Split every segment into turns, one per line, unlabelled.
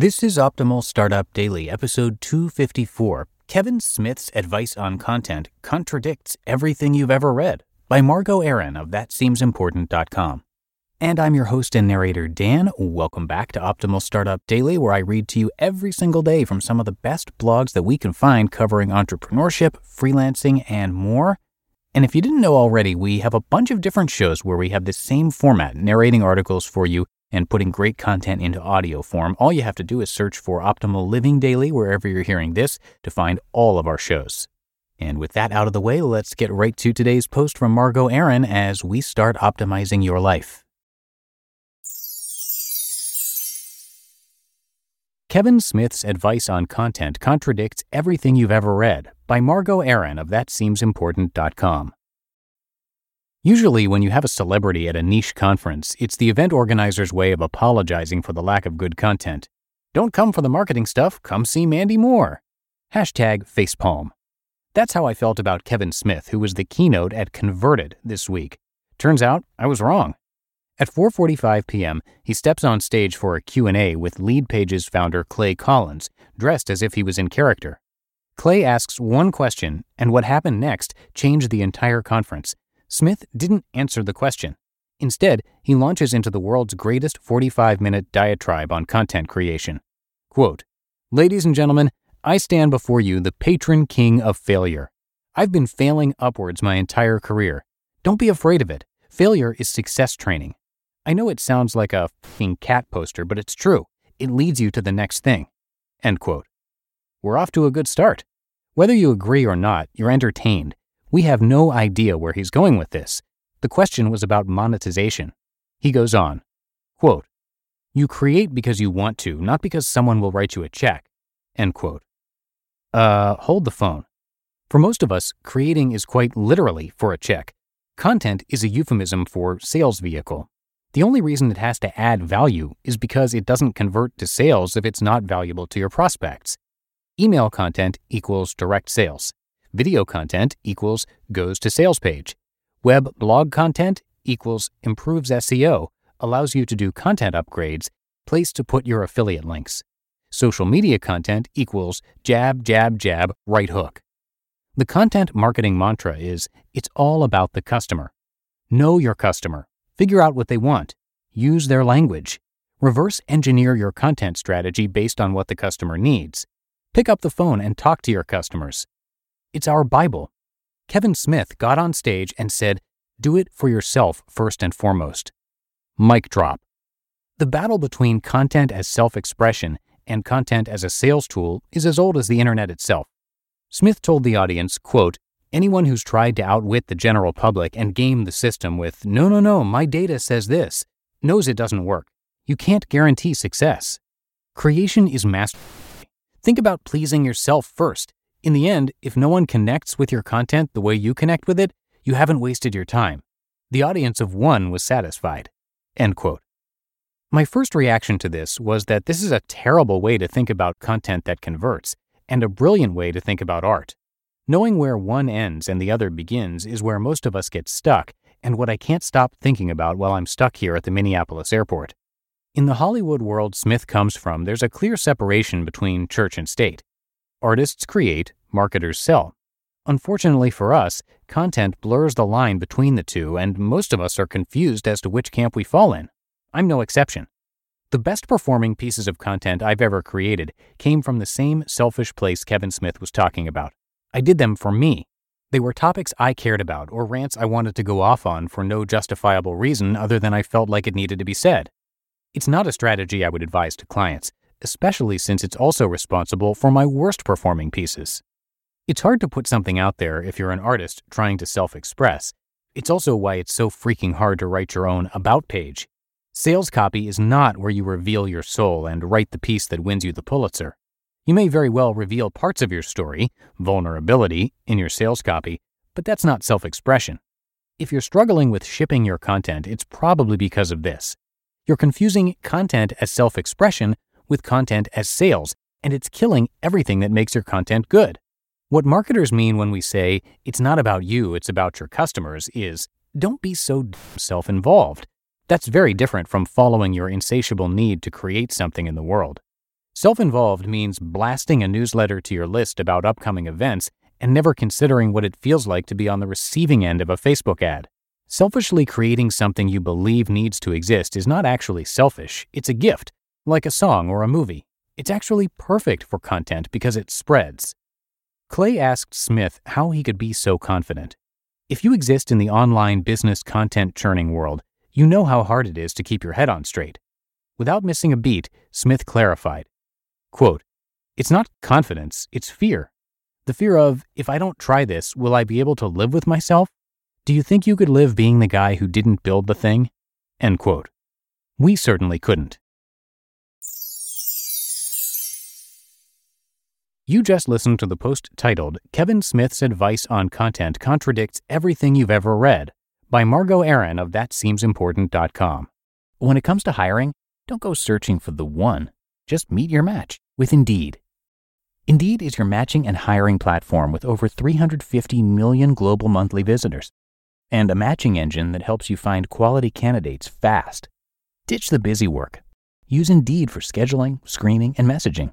This is Optimal Startup Daily, episode 254. Kevin Smith's advice on content contradicts everything you've ever read by Margot Aaron of ThatSeemsImportant.com. And I'm your host and narrator, Dan. Welcome back to Optimal Startup Daily, where I read to you every single day from some of the best blogs that we can find covering entrepreneurship, freelancing, and more. And if you didn't know already, we have a bunch of different shows where we have the same format, narrating articles for you and putting great content into audio form. All you have to do is search for Optimal Living Daily wherever you're hearing this to find all of our shows. And with that out of the way, let's get right to today's post from Margot Aaron as we start optimizing your life. Kevin Smith's advice on content contradicts everything you've ever read by Margot Aaron of ThatSeemsImportant.com. Usually, when you have a celebrity at a niche conference, it's the event organizer's way of apologizing for the lack of good content. Don't come for the marketing stuff, come see Mandy Moore. Hashtag facepalm. That's how I felt about Kevin Smith, who was the keynote at Converted this week. Turns out I was wrong. At 4:45 p.m., he steps on stage for a Q&A with Leadpages founder Clay Collins, dressed as if he was in character. Clay asks one question, and what happened next changed the entire conference. Smith didn't answer the question. Instead, he launches into the world's greatest 45 minute diatribe on content creation. Quote Ladies and gentlemen, I stand before you the patron king of failure. I've been failing upwards my entire career. Don't be afraid of it. Failure is success training. I know it sounds like a fing cat poster, but it's true. It leads you to the next thing. End quote. We're off to a good start. Whether you agree or not, you're entertained we have no idea where he's going with this. The question was about monetization. He goes on, quote, You create because you want to, not because someone will write you a check. End quote. Uh, hold the phone. For most of us, creating is quite literally for a check. Content is a euphemism for sales vehicle. The only reason it has to add value is because it doesn't convert to sales if it's not valuable to your prospects. Email content equals direct sales. Video content equals goes to sales page. Web blog content equals improves SEO, allows you to do content upgrades, place to put your affiliate links. Social media content equals jab, jab, jab, right hook. The content marketing mantra is it's all about the customer. Know your customer. Figure out what they want. Use their language. Reverse engineer your content strategy based on what the customer needs. Pick up the phone and talk to your customers. It's our Bible. Kevin Smith got on stage and said, Do it for yourself first and foremost. Mic drop. The battle between content as self expression and content as a sales tool is as old as the internet itself. Smith told the audience, quote, Anyone who's tried to outwit the general public and game the system with, no, no, no, my data says this, knows it doesn't work. You can't guarantee success. Creation is mastery. Think about pleasing yourself first. In the end, if no one connects with your content the way you connect with it, you haven't wasted your time. The audience of one was satisfied. End quote. My first reaction to this was that this is a terrible way to think about content that converts, and a brilliant way to think about art. Knowing where one ends and the other begins is where most of us get stuck, and what I can't stop thinking about while I'm stuck here at the Minneapolis airport. In the Hollywood world Smith comes from, there's a clear separation between church and state. Artists create, marketers sell. Unfortunately for us, content blurs the line between the two, and most of us are confused as to which camp we fall in. I'm no exception. The best performing pieces of content I've ever created came from the same selfish place Kevin Smith was talking about. I did them for me. They were topics I cared about or rants I wanted to go off on for no justifiable reason other than I felt like it needed to be said. It's not a strategy I would advise to clients, especially since it's also responsible for my worst performing pieces. It's hard to put something out there if you're an artist trying to self express. It's also why it's so freaking hard to write your own about page. Sales copy is not where you reveal your soul and write the piece that wins you the Pulitzer. You may very well reveal parts of your story, vulnerability, in your sales copy, but that's not self expression. If you're struggling with shipping your content, it's probably because of this. You're confusing content as self expression with content as sales, and it's killing everything that makes your content good. What marketers mean when we say, it's not about you, it's about your customers, is don't be so self involved. That's very different from following your insatiable need to create something in the world. Self involved means blasting a newsletter to your list about upcoming events and never considering what it feels like to be on the receiving end of a Facebook ad. Selfishly creating something you believe needs to exist is not actually selfish, it's a gift, like a song or a movie. It's actually perfect for content because it spreads. Clay asked Smith how he could be so confident. If you exist in the online business content churning world, you know how hard it is to keep your head on straight. Without missing a beat, Smith clarified quote, It's not confidence, it's fear. The fear of, if I don't try this, will I be able to live with myself? Do you think you could live being the guy who didn't build the thing? End quote. We certainly couldn't. You just listened to the post titled Kevin Smith's Advice on Content Contradicts Everything You've Ever Read by Margot Aaron of ThatSeemsImportant.com. When it comes to hiring, don't go searching for the one. Just meet your match with Indeed. Indeed is your matching and hiring platform with over 350 million global monthly visitors and a matching engine that helps you find quality candidates fast. Ditch the busy work. Use Indeed for scheduling, screening, and messaging.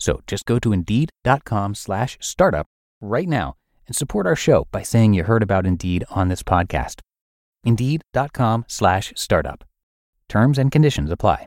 So just go to indeed.com slash startup right now and support our show by saying you heard about Indeed on this podcast. Indeed.com slash startup. Terms and conditions apply.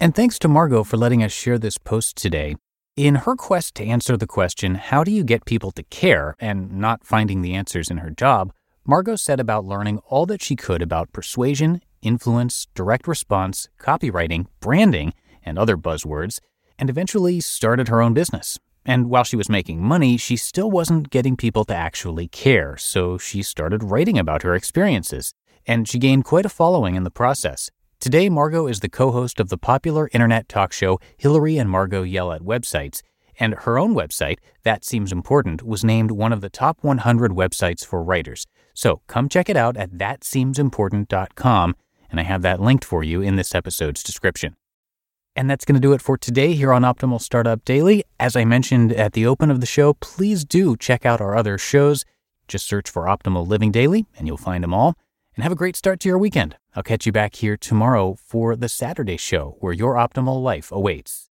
And thanks to Margot for letting us share this post today. In her quest to answer the question, how do you get people to care, and not finding the answers in her job, Margot set about learning all that she could about persuasion, influence, direct response, copywriting, branding, and other buzzwords, and eventually started her own business. And while she was making money, she still wasn't getting people to actually care, so she started writing about her experiences. And she gained quite a following in the process. Today, Margot is the co host of the popular internet talk show Hillary and Margot Yell at Websites, and her own website, That Seems Important, was named one of the top 100 websites for writers. So come check it out at thatseemsimportant.com, and I have that linked for you in this episode's description. And that's going to do it for today here on Optimal Startup Daily. As I mentioned at the open of the show, please do check out our other shows. Just search for Optimal Living Daily, and you'll find them all and have a great start to your weekend. I'll catch you back here tomorrow for the Saturday show where your optimal life awaits.